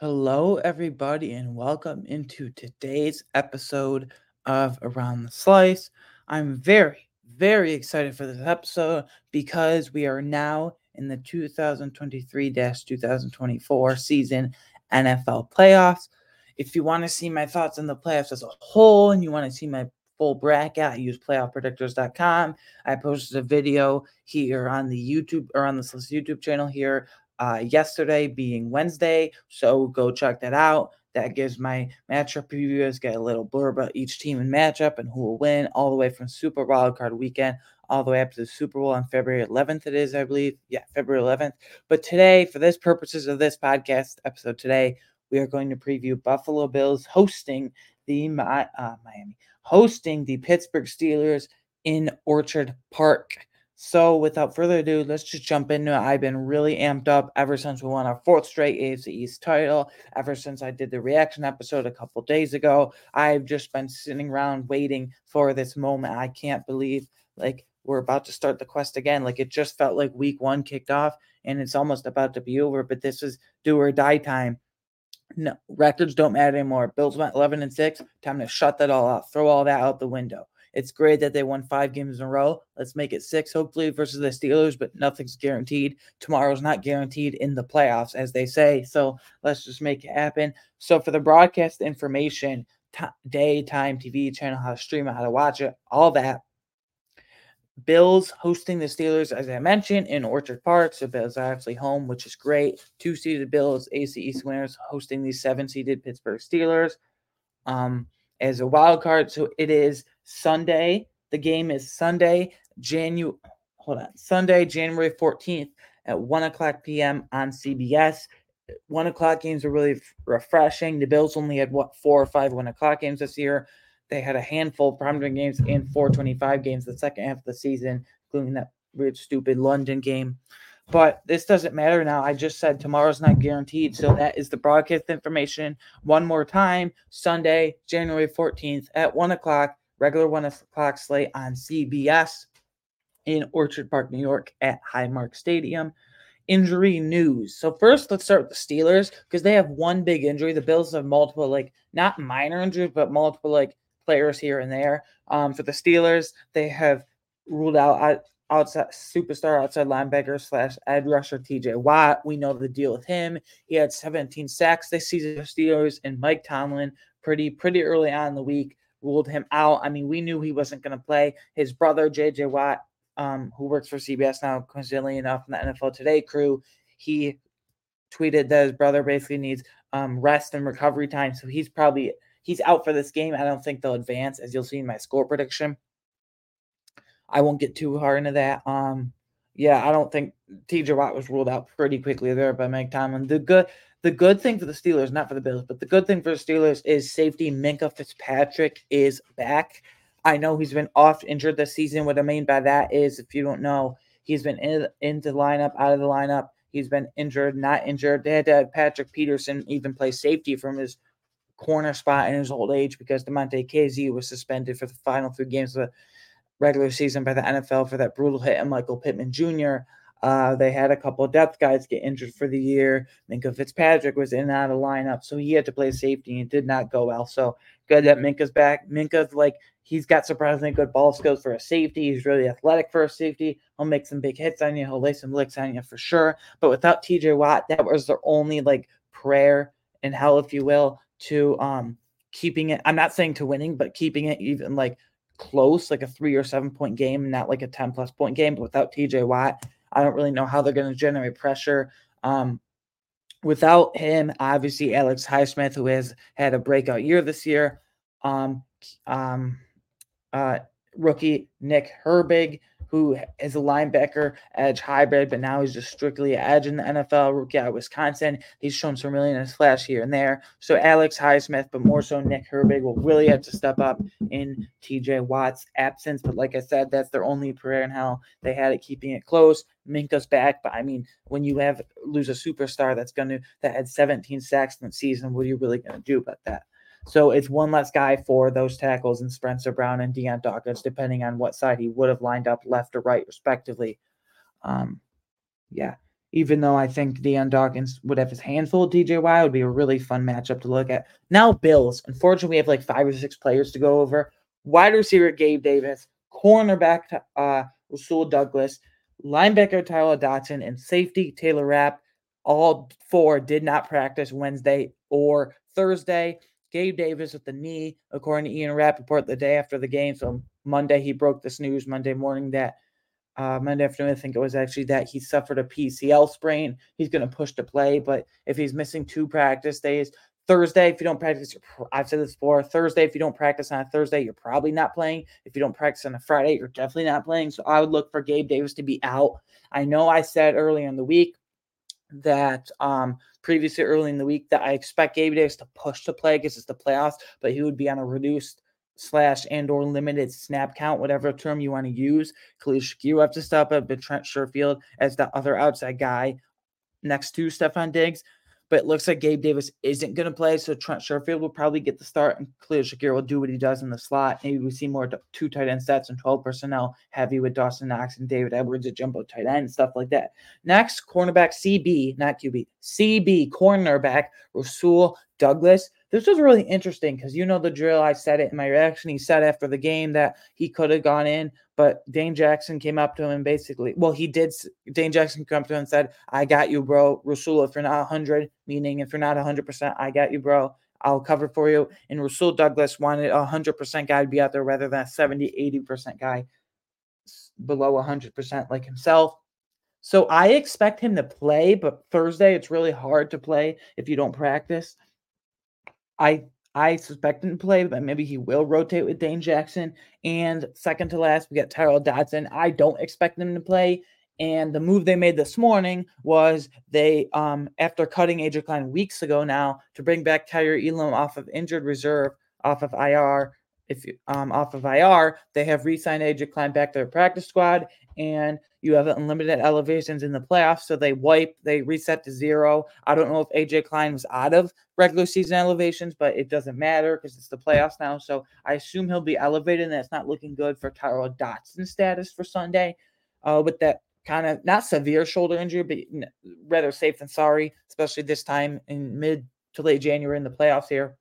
Hello, everybody, and welcome into today's episode of Around the Slice. I'm very, very excited for this episode because we are now in the 2023 2024 season NFL playoffs. If you want to see my thoughts on the playoffs as a whole and you want to see my full bracket, use playoffpredictors.com. I posted a video here on the YouTube or on the Slice YouTube channel here uh, yesterday being Wednesday. So go check that out. That gives my matchup previews, get a little blurb about each team and matchup and who will win all the way from Super Wild Card weekend all the way up to the Super Bowl on February 11th. It is, I believe. Yeah, February 11th. But today, for this purposes of this podcast episode today, we are going to preview Buffalo Bills hosting the uh, Miami, hosting the Pittsburgh Steelers in Orchard Park. So, without further ado, let's just jump into it. I've been really amped up ever since we won our fourth straight AFC East title. Ever since I did the reaction episode a couple days ago, I've just been sitting around waiting for this moment. I can't believe like we're about to start the quest again. Like it just felt like week one kicked off and it's almost about to be over. But this is do or die time. No records don't matter anymore. Bills went 11 and 6. Time to shut that all out. Throw all that out the window. It's great that they won five games in a row. Let's make it six, hopefully, versus the Steelers, but nothing's guaranteed. Tomorrow's not guaranteed in the playoffs, as they say. So let's just make it happen. So, for the broadcast information, t- day, time, TV channel, how to stream it, how to watch it, all that. Bills hosting the Steelers, as I mentioned, in Orchard Park. So Bills are actually home, which is great. Two seeded Bills, AFC East winners, hosting these seven seeded Pittsburgh Steelers. Um, as a wild card. So it is Sunday. The game is Sunday, January. Hold on, Sunday, January 14th at 1 o'clock p.m. on CBS. One o'clock games are really refreshing. The Bills only had what four or five one o'clock games this year. They had a handful of primetime games and 425 games the second half of the season, including that weird, stupid London game. But this doesn't matter now. I just said tomorrow's not guaranteed. So that is the broadcast information. One more time Sunday, January 14th at 1 o'clock, regular 1 o'clock slate on CBS in Orchard Park, New York at Highmark Stadium. Injury news. So, first, let's start with the Steelers because they have one big injury. The Bills have multiple, like, not minor injuries, but multiple, like, players here and there. Um, for the Steelers, they have ruled out outside superstar outside linebacker slash edge rusher TJ Watt. We know the deal with him. He had 17 sacks this season Steelers, and Mike Tomlin pretty pretty early on in the week ruled him out. I mean, we knew he wasn't going to play. His brother JJ Watt, um, who works for CBS now, coincidentally enough, in the NFL Today crew, he tweeted that his brother basically needs um, rest and recovery time, so he's probably he's out for this game. I don't think they'll advance, as you'll see in my score prediction. I won't get too hard into that. Um, yeah, I don't think TJ Watt was ruled out pretty quickly there by Mike Tomlin. The good the good thing for the Steelers, not for the Bills, but the good thing for the Steelers is safety Minkah Fitzpatrick is back. I know he's been off injured this season. What I mean by that is, if you don't know, he's been in into the lineup, out of the lineup. He's been injured, not injured. They had to have Patrick Peterson even play safety from his corner spot in his old age because Damontae Kazee was suspended for the final three games of the regular season by the NFL for that brutal hit on Michael Pittman Jr. Uh, they had a couple of depth guys get injured for the year. Minkah Fitzpatrick was in and out of lineup, so he had to play safety and it did not go well. So good that Minkah's back. Minkah's like he's got surprisingly good ball skills for a safety. He's really athletic for a safety. He'll make some big hits on you. He'll lay some licks on you for sure. But without TJ Watt, that was their only like prayer in hell, if you will, to um keeping it. I'm not saying to winning, but keeping it even like close, like a three or seven point game, not like a 10 plus point game. But without TJ Watt, I don't really know how they're going to generate pressure. Um, without him, obviously, Alex Highsmith, who has had a breakout year this year, um, um, uh, rookie Nick Herbig, who is a linebacker edge hybrid, but now he's just strictly edge in the NFL. Rookie out of Wisconsin. He's shown some really nice flash here and there. So Alex Highsmith, but more so Nick Herbig, will really have to step up in TJ Watt's absence. But like I said, that's their only prayer in hell. They had it keeping it close. Minkah's back, but I mean, when you have lose a superstar that's gonna that had 17 sacks in the season, what are you really gonna do about that? So it's one less guy for those tackles and Spencer Brown and Dion Dawkins, depending on what side he would have lined up, left or right, respectively. Um, yeah. even though I think Dion Dawkins would have his handful of TJ Watt, would be a really fun matchup to look at. Now, Bills. Unfortunately, we have like five or six players to go over. Wide receiver Gabe Davis, cornerback uh, Rasul Douglas, linebacker Tyler Dodson, and safety Taylor Rapp. All four did not practice Wednesday or Thursday. Gabe Davis with the knee, according to Ian Rapoport, the day after the game. So Monday, he broke this news Monday morning that uh, Monday afternoon, I think it was actually that he suffered a PCL sprain. He's going to push to play, but if he's missing two practice days, Thursday, if you don't practice, I've said this before. Thursday, if you don't practice on a Thursday, you're probably not playing. If you don't practice on a Friday, you're definitely not playing. So I would look for Gabe Davis to be out. I know I said earlier in the week that um previously early in the week that I expect Gabe Davis to push to play because it's the playoffs, but he would be on a reduced slash and or limited snap count, whatever term you want to use. Khalil Shakir have to step up, but Trent Sherfield as the other outside guy next to Stefon Diggs but it looks like Gabe Davis isn't going to play. So Trent Sherfield will probably get the start, and Khalil Shakir will do what he does in the slot. Maybe we see more two tight end sets and 12 personnel heavy with Dawson Knox and David Edwards at jumbo tight end, stuff like that. Next, cornerback CB, not QB, CB, cornerback Rasul Douglas. This was really interesting because you know the drill. I said it in my reaction. He said after the game that he could have gone in, but Dane Jackson came up to him and basically, well, he did. Dane Jackson came up to him and said, I got you, bro. Rasul, if you're not 100, meaning if you're not 100%, I got you, bro. I'll cover for you. And Rasul Douglas wanted a 100% guy to be out there rather than a 70, 80% guy below 100% like himself. So I expect him to play, but Thursday it's really hard to play if you don't practice. I I suspect him to play, but maybe he will rotate with Dane Jackson. And second to last, we got Tyrel Dodson. I don't expect him to play. And the move they made this morning was they, um, after cutting AJ Klein weeks ago now, to bring back Kaiir Elam off of injured reserve, off of IR, if you, um, off of IR, they have re-signed AJ Klein back to their practice squad, and you have unlimited elevations in the playoffs. So they wipe, they reset to zero. I don't know if AJ Klein was out of regular season elevations, but it doesn't matter because it's the playoffs now. So I assume he'll be elevated, and that's not looking good for Tyrel Dodson status for Sunday. Uh, with that kind of not severe shoulder injury, but rather safe than sorry, especially this time in mid to late January in the playoffs here.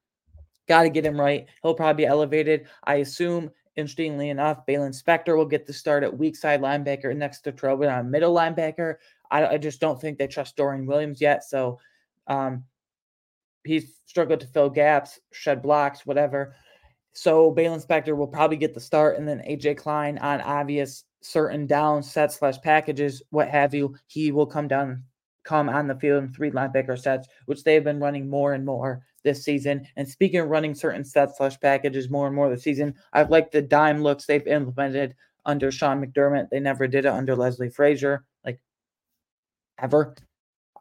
Got to get him right. He'll probably be elevated. I assume, interestingly enough, Baylon Spector will get the start at weak side linebacker next to Trevor on middle linebacker. I, I, just don't think they trust Dorian Williams yet. So um, he's struggled to fill gaps, shed blocks, whatever. So Baylon Spector will probably get the start, and then AJ Klein on obvious certain down sets slash packages, what have you, he will come down, come on the field in three linebacker sets, which they've been running more and more this season. And speaking of running certain sets slash packages more and more this season, I've liked the dime looks they've implemented under Sean McDermott. They never did it under Leslie Frazier, like ever.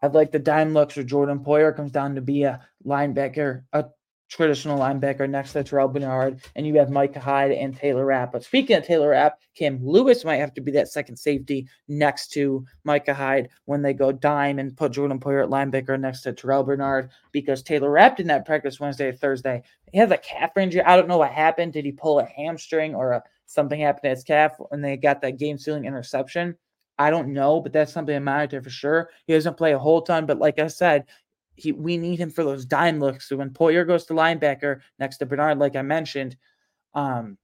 I've liked the dime looks where Jordan Poyer comes down to be a linebacker, a traditional linebacker next to Terrell Bernard, and you have Micah Hyde and Taylor Rapp. But speaking of Taylor Rapp, Cam Lewis might have to be that second safety next to Micah Hyde when they go dime and put Jordan Poyer at linebacker next to Terrell Bernard because Taylor Rapp did not practice Wednesday Thursday. He has a calf injury. I don't know what happened. Did he pull a hamstring or a, something happened to his calf when they got that game sealing interception? I don't know, but that's something to monitor for sure. He doesn't play a whole ton, but like I said, he we need him for those dime looks. So when Poyer goes to linebacker next to Bernard, like I mentioned, um,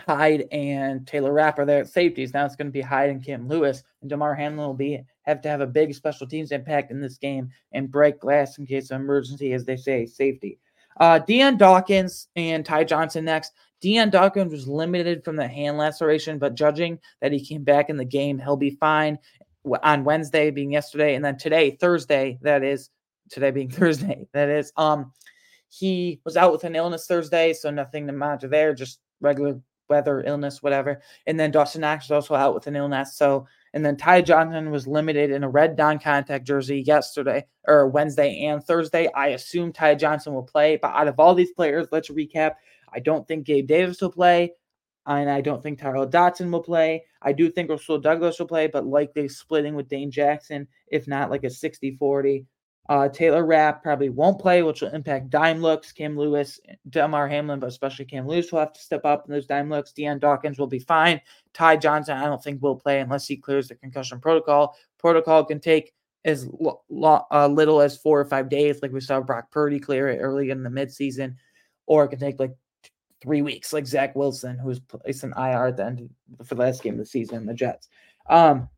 Hyde and Taylor Rapp are there at safeties. Now it's going to be Hyde and Cam Lewis, and Damar Hamlin will be have to have a big special teams impact in this game and break glass in case of emergency, as they say, safety. Uh, Dion Dawkins and Ty Johnson next. Dion Dawkins was limited from the hand laceration, but judging that he came back in the game, he'll be fine on Wednesday, being yesterday, and then today, Thursday, that is, today being Thursday. That is, um, he was out with an illness Thursday, so nothing to monitor there, just regular weather, illness, whatever. And then Dawson Knox was also out with an illness. So, and then Ty Johnson was limited in a red non-contact jersey yesterday or Wednesday and Thursday. I assume Ty Johnson will play, but out of all these players, let's recap. I don't think Gabe Davis will play, and I don't think Tyrel Dodson will play. I do think Rasul Douglas will play, but likely splitting with Dane Jackson, if not like a 60 40. Uh, Taylor Rapp probably won't play, which will impact dime looks. Cam Lewis, Damar Hamlin, but especially Cam Lewis will have to step up in those dime looks. Dion Dawkins will be fine. Ty Johnson, I don't think will play unless he clears the concussion protocol. Protocol can take as lo- lo- uh, little as four or five days, like we saw Brock Purdy clear it early in the midseason, or it can take like three weeks, like Zach Wilson, who's placed an IR at the end for the last game of the season, the Jets. Um,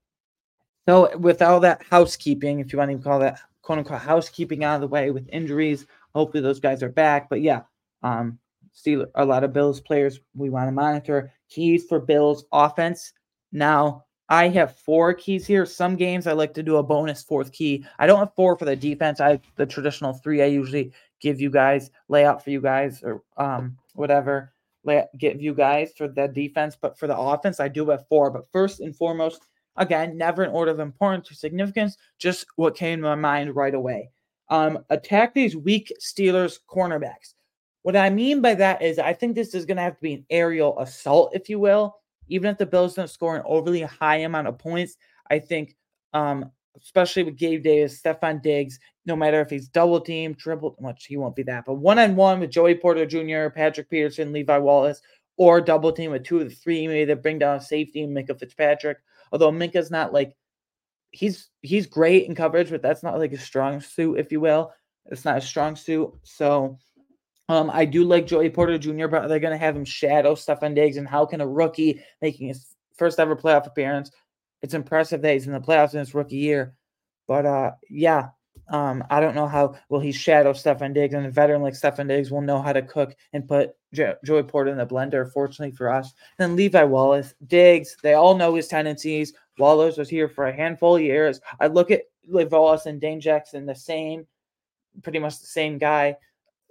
so with all that housekeeping, if you want to call that quote unquote housekeeping out of the way with injuries, hopefully those guys are back. But yeah, um, still a lot of Bills players we want to monitor. Keys for Bills offense. Now I have four keys here. Some games I like to do a bonus fourth key. I don't have four for the defense. I the traditional three I usually give you guys, lay out for you guys, or um whatever, lay give you guys for the defense. But for the offense, I do have four. But first and foremost, again, never in order of importance or significance, just what came to my mind right away. Um, attack these weak Steelers cornerbacks. What I mean by that is I think this is going to have to be an aerial assault, if you will even if the Bills don't score an overly high amount of points, I think, um, especially with Gabe Davis, Stefon Diggs, no matter if he's double team, triple, much he won't be that, but one on one with Joey Porter Jr., Patrick Peterson, Levi Wallace, or double team with two of the three, maybe they bring down a safety and Minkah Fitzpatrick. Although Minkah's not like he's he's great in coverage, but that's not like a strong suit, if you will. It's not a strong suit. So um, I do like Joey Porter Jr., but they're going to have him shadow Stefon Diggs. And how can a rookie making his first ever playoff appearance? It's impressive that he's in the playoffs in his rookie year. But uh, yeah, um, I don't know how will he shadow Stefon Diggs, and a veteran like Stefon Diggs will know how to cook and put jo- Joey Porter in the blender. Fortunately for us, and then Levi Wallace, Diggs, they all know his tendencies. Wallace was here for a handful of years. I look at Levi Wallace and Dane Jackson the same, pretty much the same guy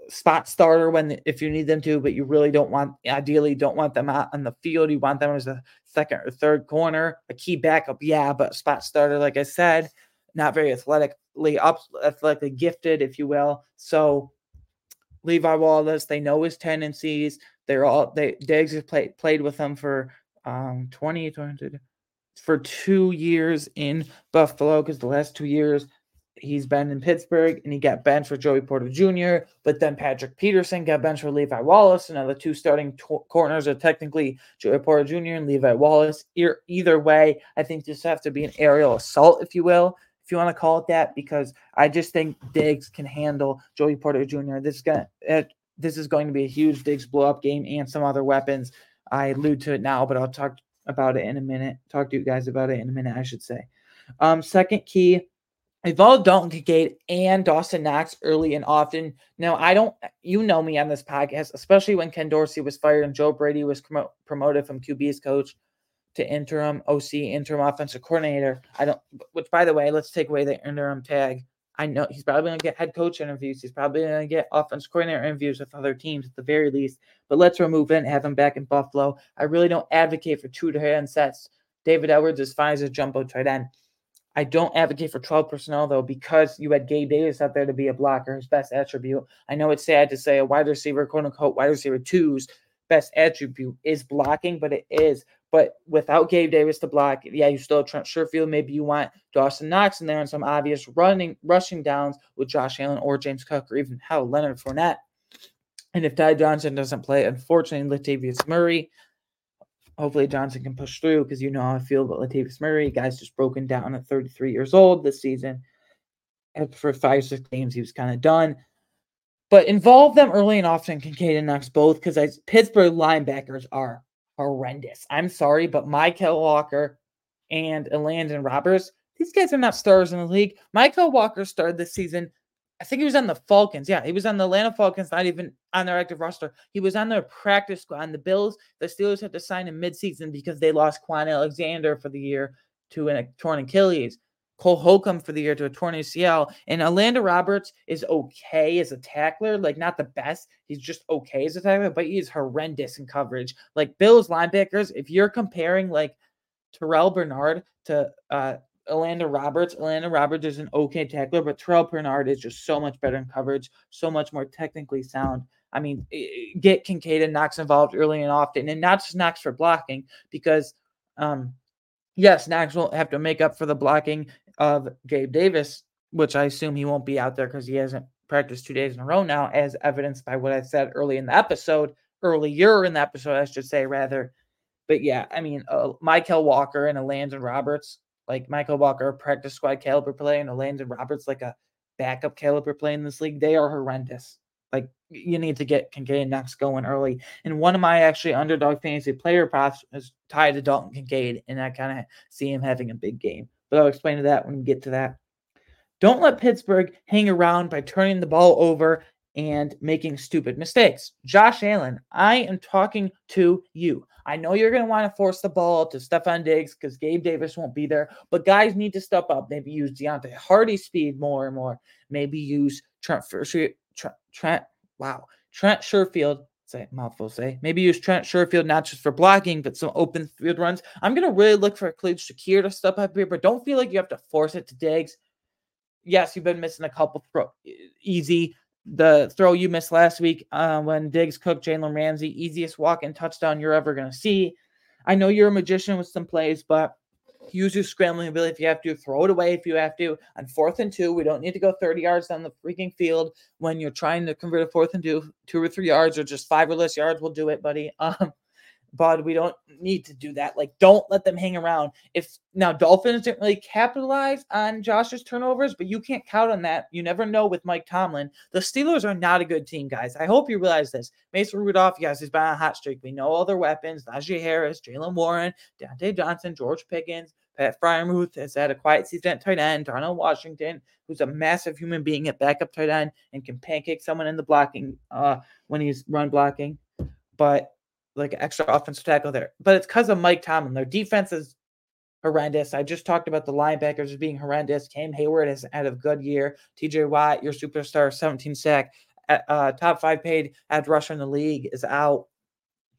spot starter when if you need them to, but you really don't want ideally don't want them out on the field. You want them as a second or third corner, a key backup, yeah, but spot starter, like I said, not very athletically up athletically gifted, if you will. So Levi Wallace, they know his tendencies. They're all they Diggs has played played with them for um 20, 20 for two years in Buffalo because the last two years he's been in Pittsburgh and he got benched for Joey Porter Jr., but then Patrick Peterson got benched for Levi Wallace. And now the two starting corners are technically Joey Porter Jr. and Levi Wallace. E- either way, I think this has to be an aerial assault, if you will, if you want to call it that, because I just think Diggs can handle Joey Porter Jr. This is gonna this is going to be a huge Diggs blow up game and some other weapons. I allude to it now, but I'll talk about it in a minute. Talk to you guys about it in a minute, I should say. Um, second key involved Dalton Kincaid and Dawson Knox early and often. Now, I don't, you know me on this podcast, especially when Ken Dorsey was fired and Joe Brady was promo- promoted from QB's coach to interim OC, interim offensive coordinator. I don't, which by the way, let's take away the interim tag. I know he's probably going to get head coach interviews. He's probably going to get offensive coordinator interviews with other teams at the very least. But let's remove it and have him back in Buffalo. I really don't advocate for two to end sets. David Edwards is fine as a jumbo tight end. I don't advocate for 12 personnel though, because you had Gabe Davis out there to be a blocker, his best attribute. I know it's sad to say a wide receiver, quote unquote, wide receiver two's best attribute is blocking, but it is. But without Gabe Davis to block, yeah, you still have Trent Sherfield. Maybe you want Dawson Knox in there and some obvious running, rushing downs with Josh Allen or James Cook or even hell, Leonard Fournette. And if Ty Johnson doesn't play, unfortunately, Latavius Murray, hopefully Johnson can push through because you know how I feel about Latavius Murray. Guy's just broken down at 33 years old this season. And for five, six games, he was kind of done. But involve them early and often, Kincaid and Knox both, because Pittsburgh linebackers are horrendous. I'm sorry, but Mykal Walker and Elandon Roberts, these guys are not stars in the league. Mykal Walker started this season I think he was on the Falcons. Yeah, he was on the Atlanta Falcons, not even on their active roster. He was on their practice squad. On the Bills, the Steelers had to sign him midseason because they lost Kwon Alexander for the year to a torn Achilles. Cole Holcomb for the year to a torn ACL. And Elandon Roberts is okay as a tackler, like not the best. He's just okay as a tackler, but he's horrendous in coverage. Like Bills linebackers, if you're comparing like Terrell Bernard to uh, Elandon Roberts. Elandon Roberts is an okay tackler, but Terrell Bernard is just so much better in coverage, so much more technically sound. I mean, get Kincaid and Knox involved early and often, and not just Knox for blocking, because um, yes, Knox will have to make up for the blocking of Gabe Davis, which I assume he won't be out there because he hasn't practiced two days in a row now, as evidenced by what I said early in the episode, earlier in the episode, I should say, rather. But yeah, I mean, uh, Mykal Walker and Elandon Roberts, like Mykal Walker, practice squad caliber player, and Landon Roberts like a backup caliber play in this league, they are horrendous. Like you need to get Kincaid next going early. And one of my actually underdog fantasy player props is tied to Dalton Kincaid, and I kind of see him having a big game. But I'll explain to that when we get to that. Don't let Pittsburgh hang around by turning the ball over and making stupid mistakes. Josh Allen, I am talking to you. I know you're going to want to force the ball to Stefon Diggs because Gabe Davis won't be there, but guys need to step up. Maybe use Deonte Harty speed more and more. Maybe use Trent, Trent, Trent wow, Trent Sherfield. Say mouthful. Say maybe use Trent Sherfield not just for blocking, but some open field runs. I'm gonna really look for Khalil Shakir to step up here, but don't feel like you have to force it to Diggs. Yes, you've been missing a couple throw easy the throw you missed last week uh, when Diggs cooked Jalen Ramsey, easiest walk and touchdown you're ever to see. I know you're a magician with some plays, but use your scrambling ability if you have to. Throw it away if you have to. On fourth and two, we don't need to go 30 yards down the freaking field when you're trying to convert a fourth and two, two or three yards or just five or less yards. We'll do it, buddy. Um, but we don't need to do that. Like, don't let them hang around. If now Dolphins didn't really capitalize on Josh's turnovers, but you can't count on that. You never know with Mike Tomlin. The Steelers are not a good team, guys. I hope you realize this. Mason Rudolph, yes, he's been on a hot streak. We know all their weapons: Najee Harris, Jaylen Warren, Diontae Johnson, George Pickens. Pat Freiermuth has had a quiet season at tight end. Darnell Washington, who's a massive human being at backup tight end and can pancake someone in the blocking uh, when he's run blocking. But like an extra offensive tackle there. But it's because of Mike Tomlin. Their defense is horrendous. I just talked about the linebackers being horrendous. Cam Heyward has had a good year. TJ Watt, your superstar, 17 sack, uh, top five paid edge rusher in the league, is out.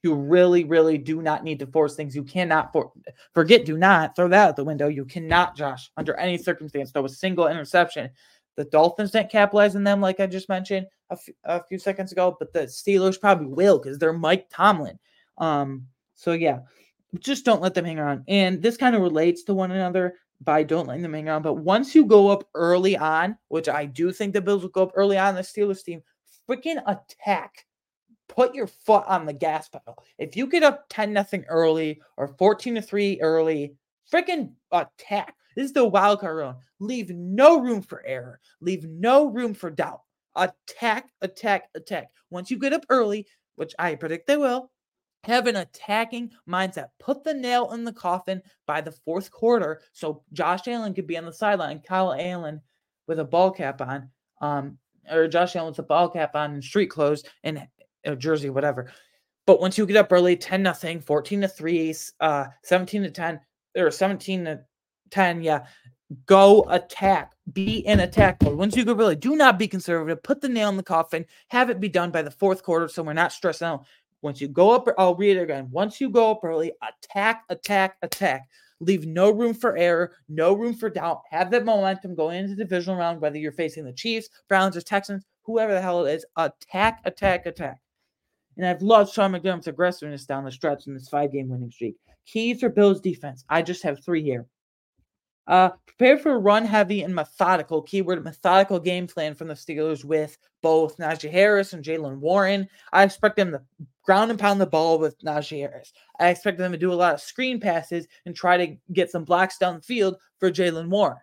You really, really do not need to force things. You cannot for, forget, do not throw that out the window. You cannot, Josh, under any circumstance, throw a single interception. The Dolphins didn't capitalize on them, like I just mentioned a, f- a few seconds ago, but the Steelers probably will because they're Mike Tomlin. Um, so yeah, just don't let them hang around. And this kind of relates to one another by don't letting them hang around. But once you go up early on, which I do think the Bills will go up early on, the Steelers team, freaking attack. Put your foot on the gas pedal. If you get up 10 nothing early or 14 to 3 early, freaking attack. This is the wild card round. Leave no room for error. Leave no room for doubt. Attack, attack, attack. Once you get up early, which I predict they will, have an attacking mindset. Put the nail in the coffin by the fourth quarter so Josh Allen could be on the sideline, Kyle Allen with a ball cap on, um, or Josh Allen with a ball cap on and street clothes and a jersey, whatever. But once you get up early, 10 nothing, 14 to 3, uh, 17 to 10, or 17 to 10, yeah. Go attack. Be in attack mode. Once you go really, do not be conservative. Put the nail in the coffin. Have it be done by the fourth quarter so we're not stressing out. Once you go up, I'll read it again. Once you go up early, attack, attack, attack. Leave no room for error, no room for doubt. Have that momentum going into the divisional round, whether you're facing the Chiefs, Browns, or Texans, whoever the hell it is. Attack, attack, attack. And I've loved Sean McDermott's aggressiveness down the stretch in this five game winning streak. Keys for Bills defense. I just have three here. Uh, prepare for a run heavy and methodical, keyword methodical game plan from the Steelers with both Najee Harris and Jaylen Warren. I expect them to ground and pound the ball with Najee Harris. I expect them to do a lot of screen passes and try to get some blocks down the field for Jaylen Warren.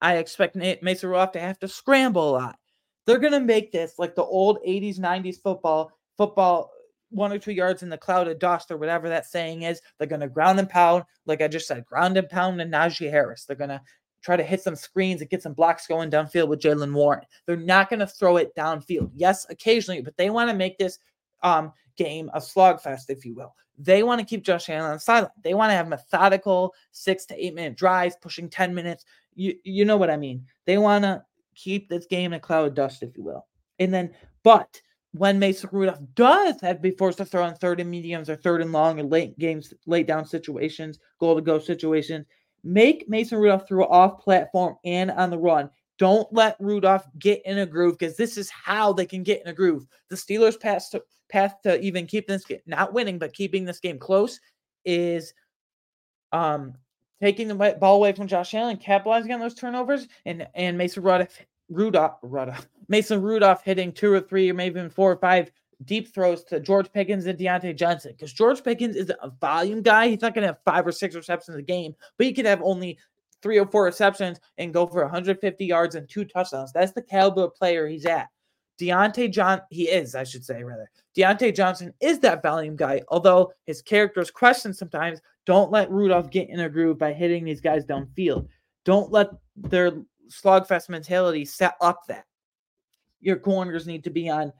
I expect Mason Rudolph to have to scramble a lot. They're going to make this like the old 80s, 90s football, football one or two yards in the cloud of dust or whatever that saying is. They're going to ground and pound, like I just said, ground and pound and Najee Harris. They're going to try to hit some screens and get some blocks going downfield with Jaylen Warren. They're not going to throw it downfield. Yes, occasionally, but they want to make this um, game a slugfest, if you will. They want to keep Josh Allen on the sideline. They want to have methodical six to eight minute drives, pushing 10 minutes. You, you know what I mean. They want to keep this game in a cloud of dust, if you will. And then, but when Mason Rudolph does have to be forced to throw on third and mediums or third and long or late games, late down situations, goal to go situations, make Mason Rudolph throw off platform and on the run. Don't let Rudolph get in a groove because this is how they can get in a groove. The Steelers' path to, path to even keep this game, not winning, but keeping this game close is um taking the ball away from Josh Allen, capitalizing on those turnovers, and and Mason Rudolph Rudolph, Rudolph, Mason Rudolph hitting two or three or maybe even four or five deep throws to George Pickens and Diontae Johnson because George Pickens is a volume guy. He's not going to have five or six receptions a game, but he could have only three or four receptions and go for 150 yards and two touchdowns. That's the caliber of player he's at. Diontae John, he is, I should say, rather. Diontae Johnson is that volume guy, although his character is questioned sometimes. Don't let Rudolph get in a groove by hitting these guys downfield. Don't let their slogfest mentality set up that. Your corners need to be on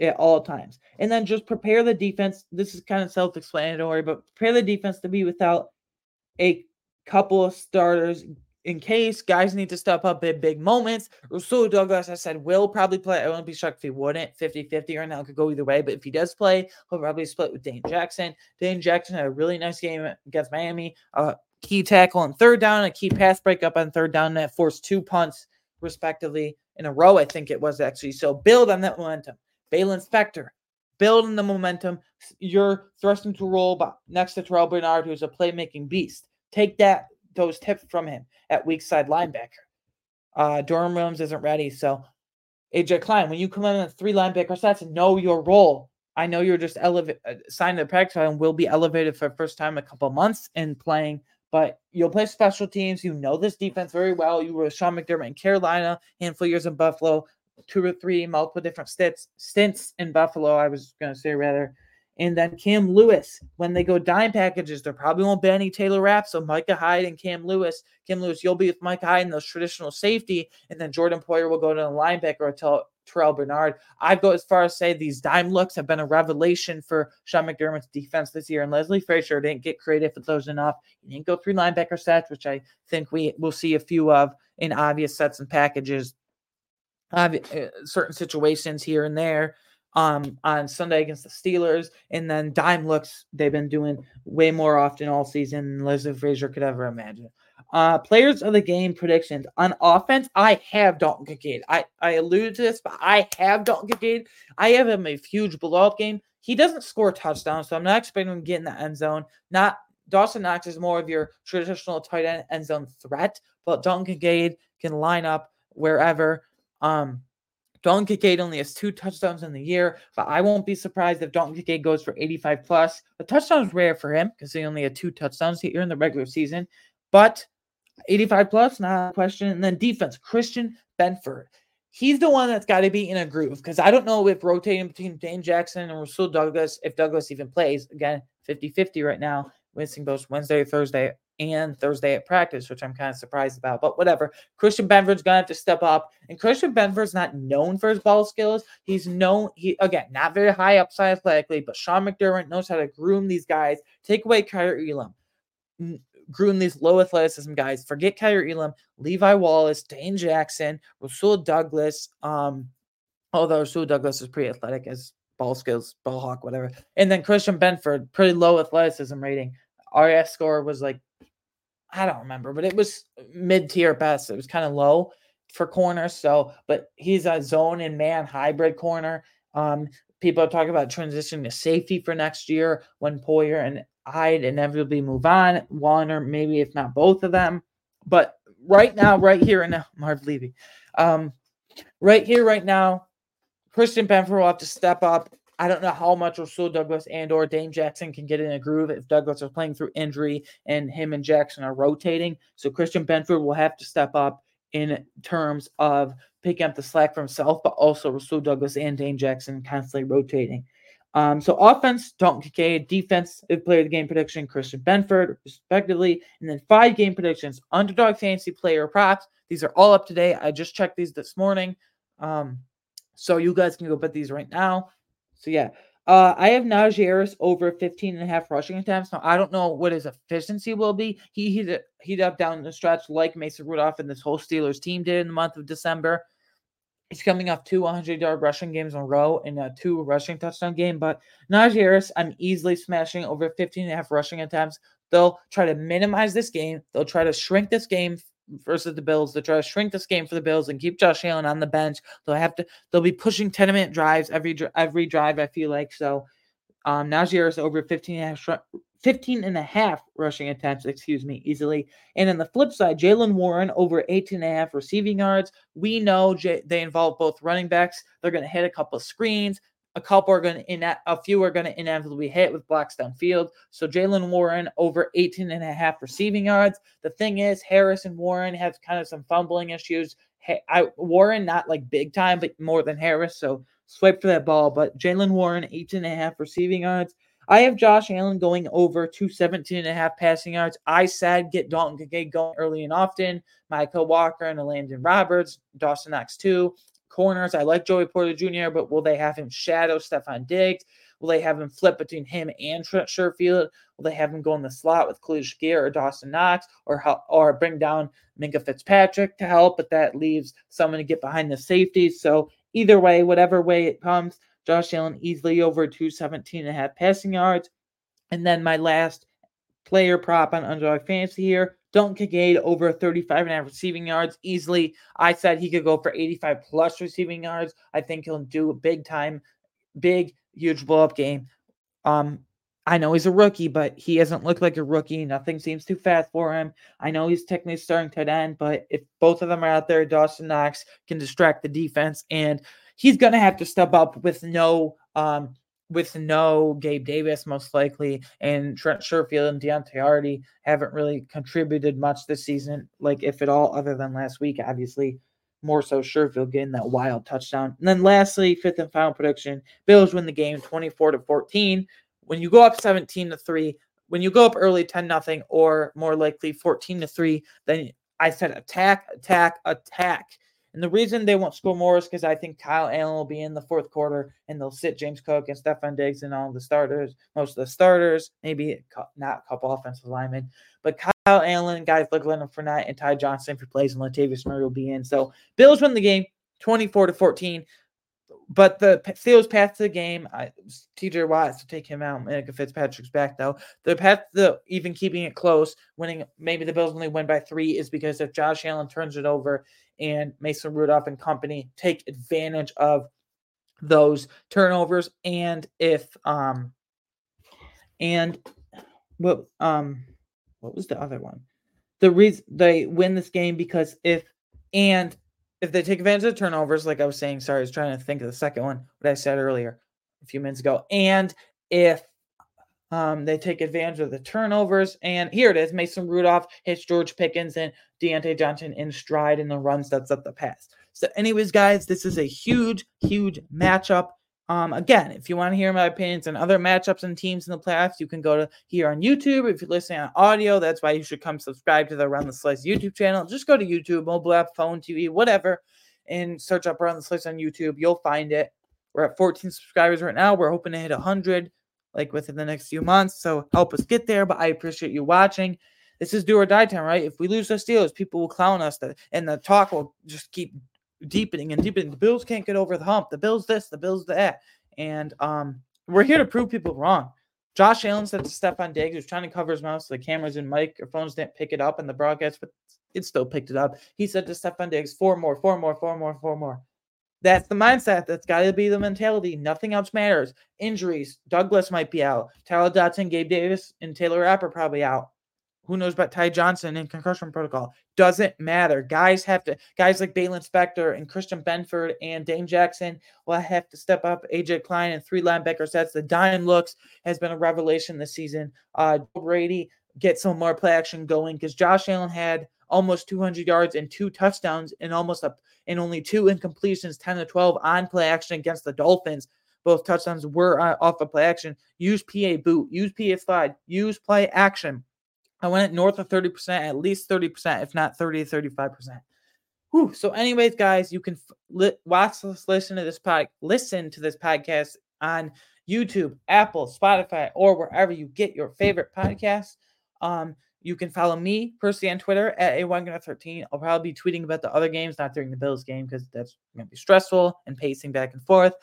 at all times. And then just prepare the defense. This is kind of self explanatory, but prepare the defense to be without a couple of starters in case guys need to step up in big moments. Rasul Douglas, I said, will probably play. I wouldn't be shocked if he wouldn't. 50 50 right now could go either way. But if he does play, he'll probably split with Dane Jackson. Dane Jackson had a really nice game against Miami. Uh, key tackle on third down, a key pass breakup on third down that forced two punts, respectively, in a row, I think it was actually. So build on that momentum. Baylon Spector, building the momentum. You're thrust into roll next to Terrell Bernard, who's a playmaking beast. Take that those tips from him at weak side linebacker. Uh, Dorian Williams isn't ready, so AJ Klein, when you come in at three linebacker sets, know your role. I know you're just elevated, uh, signed to the practice and will be elevated for the first time in a couple months in playing. But you'll play special teams. You know this defense very well. You were Sean McDermott in Carolina, handful years in Buffalo two or three multiple different stints stints in Buffalo. I was going to say rather. And then Cam Lewis, when they go dime packages, there probably won't be any Taylor Rapp. So Micah Hyde and Cam Lewis. Cam Lewis, you'll be with Micah Hyde in those traditional safety. And then Jordan Poyer will go to the linebacker or tell Terrell Bernard. I'd go as far as say these dime looks have been a revelation for Sean McDermott's defense this year. And Leslie Frazier didn't get creative with those enough. He didn't go through linebacker sets, which I think we will see a few of in obvious sets and packages uh, certain situations here and there um, on Sunday against the Steelers. And then dime looks they've been doing way more often all season than Leslie Frazier could ever imagine. Uh, players of the game predictions on offense. I have Dalton Kincaid. I, I alluded to this, but I have Dalton Kincaid. I have him a huge blowout game. He doesn't score touchdowns, so I'm not expecting him to get in the end zone. Not Dawson Knox is more of your traditional tight end end zone threat, but Dalton Kincaid can line up wherever. Um, Dalton Kincaid only has two touchdowns in the year, but I won't be surprised if Dalton Kincaid goes for 85 plus. The touchdown is rare for him because he only had two touchdowns here in the regular season, but 85 plus, not a question. And then defense, Christian Benford. He's the one that's got to be in a groove because I don't know if rotating between Dane Jackson and Rasul Douglas, if Douglas even plays. Again, 50 50 right now, missing both Wednesday, Thursday and Thursday at practice, which I'm kind of surprised about. But whatever. Christian Benford's gonna have to step up. And Christian Benford's not known for his ball skills. He's known he again not very high upside athletically, but Sean McDermott knows how to groom these guys. Take away Kaiir Elam. Groom these low athleticism guys. Forget Kaiir Elam, Levi Wallace, Dane Jackson, Rasul Douglas. Um, although Rasul Douglas is pretty athletic as ball skills, ball hawk, whatever. And then Christian Benford, pretty low athleticism rating. RS score was like I don't remember, but it was mid tier best. It was kind of low for corners. So, but he's a zone and man hybrid corner. Um, people are talking about transitioning to safety for next year when Poyer and Hyde inevitably move on. One or maybe if not both of them. But right now, right here and now, Marv Levy. Um, right here, right now, Christian Benford will have to step up I don't know how much Rasul Douglas and or Dane Jackson can get in a groove if Douglas is playing through injury and him and Jackson are rotating. So Christian Benford will have to step up in terms of picking up the slack for himself, but also Rasul Douglas and Dane Jackson constantly rotating. Um, so offense, Dalton Kincaid, defense, player of the game prediction, Christian Benford, respectively, and then five game predictions, underdog fantasy player props. These are all up today. I just checked these this morning. Um, so you guys can go put these right now. So yeah, uh, I have Najee Harris over 15 and a half rushing attempts. Now, I don't know what his efficiency will be. He heated, heated up down the stretch like Mason Rudolph and this whole Steelers team did in the month of December. He's coming off two 100 yard rushing games in a row and a two rushing touchdown game. But Najee Harris, I'm easily smashing over 15 and a half rushing attempts. They'll try to minimize this game. They'll try to shrink this game versus the Bills. They'll try to shrink this game for the Bills and keep Josh Allen on the bench. They'll have to. They'll be pushing ten minute drives every every drive. I feel like so. Um, Najee is over 15 and, a half, 15 and a half rushing attempts, excuse me, easily. And on the flip side, Jaylen Warren over 18 and a half receiving yards. We know J- they involve both running backs. They're going to hit a couple of screens. a couple are going to in a few are going to inevitably hit with blocks downfield. So Jaylen Warren over 18 and a half receiving yards. The thing is, Harris and Warren have kind of some fumbling issues. I, Warren not like big time, but more than Harris. So swipe for that ball. But Jaylen Warren 18 and a half receiving yards. I have Josh Allen going over 217 and a half passing yards. I said get Dalton Kincaid going early and often. Mykal Walker and Elandon Roberts, Dawson Knox too. Corners, I like Joey Porter Jr., but will they have him shadow Stefon Diggs? Will they have him flip between him and Trent Sherfield? Will they have him go in the slot with Khalil Shakir or Dawson Knox or help, or bring down Minkah Fitzpatrick to help? But that leaves someone to get behind the safeties. So either way, whatever way it comes, Josh Allen easily over 217 and a half passing yards. And then my last player prop on Underdog Fantasy here, Dalton Kincaid over 35 and a half receiving yards easily. I said he could go for 85 plus receiving yards. I think he'll do a big time, big, huge blow up game. Um, I know he's a rookie, but he hasn't looked like a rookie. Nothing seems too fast for him. I know he's technically starting tight end, but if both of them are out there, Dawson Knox can distract the defense, and he's going to have to step up with no um, with no Gabe Davis most likely, and Trent Sherfield and Deonte Harty haven't really contributed much this season, like if at all, other than last week, obviously. More so, Sherfield getting that wild touchdown. And then lastly, fifth and final prediction: Bills win the game, twenty-four to fourteen. When you go up seventeen to three, when you go up early, ten nothing, or more likely fourteen to three, then I said attack, attack, attack. And the reason they won't score more is because I think Kyle Allen will be in the fourth quarter and they'll sit James Cook and Stefon Diggs and all the starters, most of the starters, maybe not a couple offensive linemen. But Kyle Allen, guys like Leonard Fournette and Ty Johnson for plays, and Latavius Murray will be in. So Bills win the game 24 to 14. But the Steelers' path to the game, I, TJ Watt to take him out. Minkah Fitzpatrick's back though. The path to even keeping it close, winning maybe the Bills only win by three, is because if Josh Allen turns it over and Mason Rudolph and company take advantage of those turnovers, and if um and what um what was the other one? The reason they win this game because if and if they take advantage of the turnovers, like I was saying, sorry, I was trying to think of the second one, what I said earlier a few minutes ago. And if um, they take advantage of the turnovers, and here it is Mason Rudolph hits George Pickens and Diontae Johnson in stride in the run sets up the pass. So, anyways, guys, this is a huge, huge matchup. Um, again, if you want to hear my opinions on other matchups and teams in the playoffs, you can go to here on YouTube. If you're listening on audio, that's why you should come subscribe to the Around the Slice YouTube channel. Just go to YouTube, mobile app, phone, TV, whatever, and search up Around the Slice on YouTube. You'll find it. We're at 14 subscribers right now. We're hoping to hit 100 like within the next few months. So help us get there. But I appreciate you watching. This is do or die time, right? If we lose the Steelers, people will clown us, and the talk will just keep deepening and deepening. The Bills can't get over the hump. The Bills this, the Bills that. And um, we're here to prove people wrong. Josh Allen said to Stefon Diggs, who's trying to cover his mouth so the cameras and microphones didn't pick it up in the broadcast, but it still picked it up. He said to Stefon Diggs, four more, four more, four more, four more. That's the mindset. That's got to be the mentality. Nothing else matters. Injuries. Douglas might be out. Tyler Dodson, Gabe Davis, and Taylor Rapp are probably out. Who knows about Ty Johnson and concussion protocol? Doesn't matter. Guys have to, guys like Baylon Spector and Christian Benford and Dane Jackson will have to step up. AJ Klein and three linebacker sets. The dime looks has been a revelation this season. Uh, Brady get some more play action going because Josh Allen had almost 200 yards and two touchdowns and almost a and only two incompletions, 10 to 12 on play action against the Dolphins. Both touchdowns were uh, off of play action. Use PA boot, use PA slide, use play action. I went north of 30%, at least 30%, if not 30 to 35%. Whew. So, anyways, guys, you can li- watch this, listen to this pod, listen to this podcast on YouTube, Apple, Spotify, or wherever you get your favorite podcasts. Um, you can follow me personally on Twitter at a13. I'll probably be tweeting about the other games, not during the Bills game, because that's going to be stressful and pacing back and forth.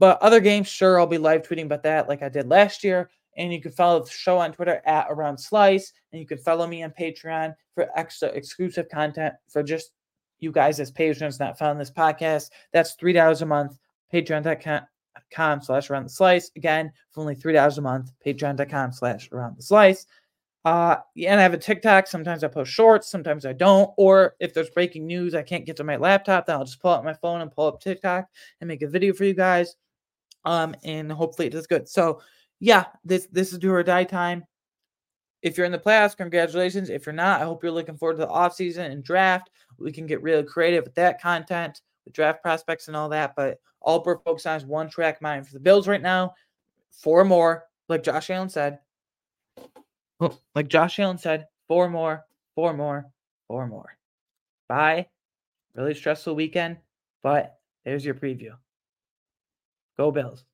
But other games, sure, I'll be live tweeting about that like I did last year. And you can follow the show on Twitter at Around Slice. And you can follow me on Patreon for extra exclusive content for just you guys as patrons not found this podcast. That's $3 a month. Patreon.com slash around the slice. Again, for only $3 a month. Patreon.com slash around the slice. Uh, yeah, and I have a TikTok. Sometimes I post shorts, sometimes I don't. Or if there's breaking news, I can't get to my laptop, then I'll just pull out my phone and pull up TikTok and make a video for you guys. Um, and hopefully it does good. So yeah, this this is do or die time. If you're in the playoffs, congratulations. If you're not, I hope you're looking forward to the offseason and draft. We can get really creative with that content, with draft prospects and all that. But all we're focused on is one track mind for the Bills right now. Four more, like Josh Allen said. Like Josh Allen said, four more, four more, four more. Bye. Really stressful weekend, but there's your preview. Go Bills.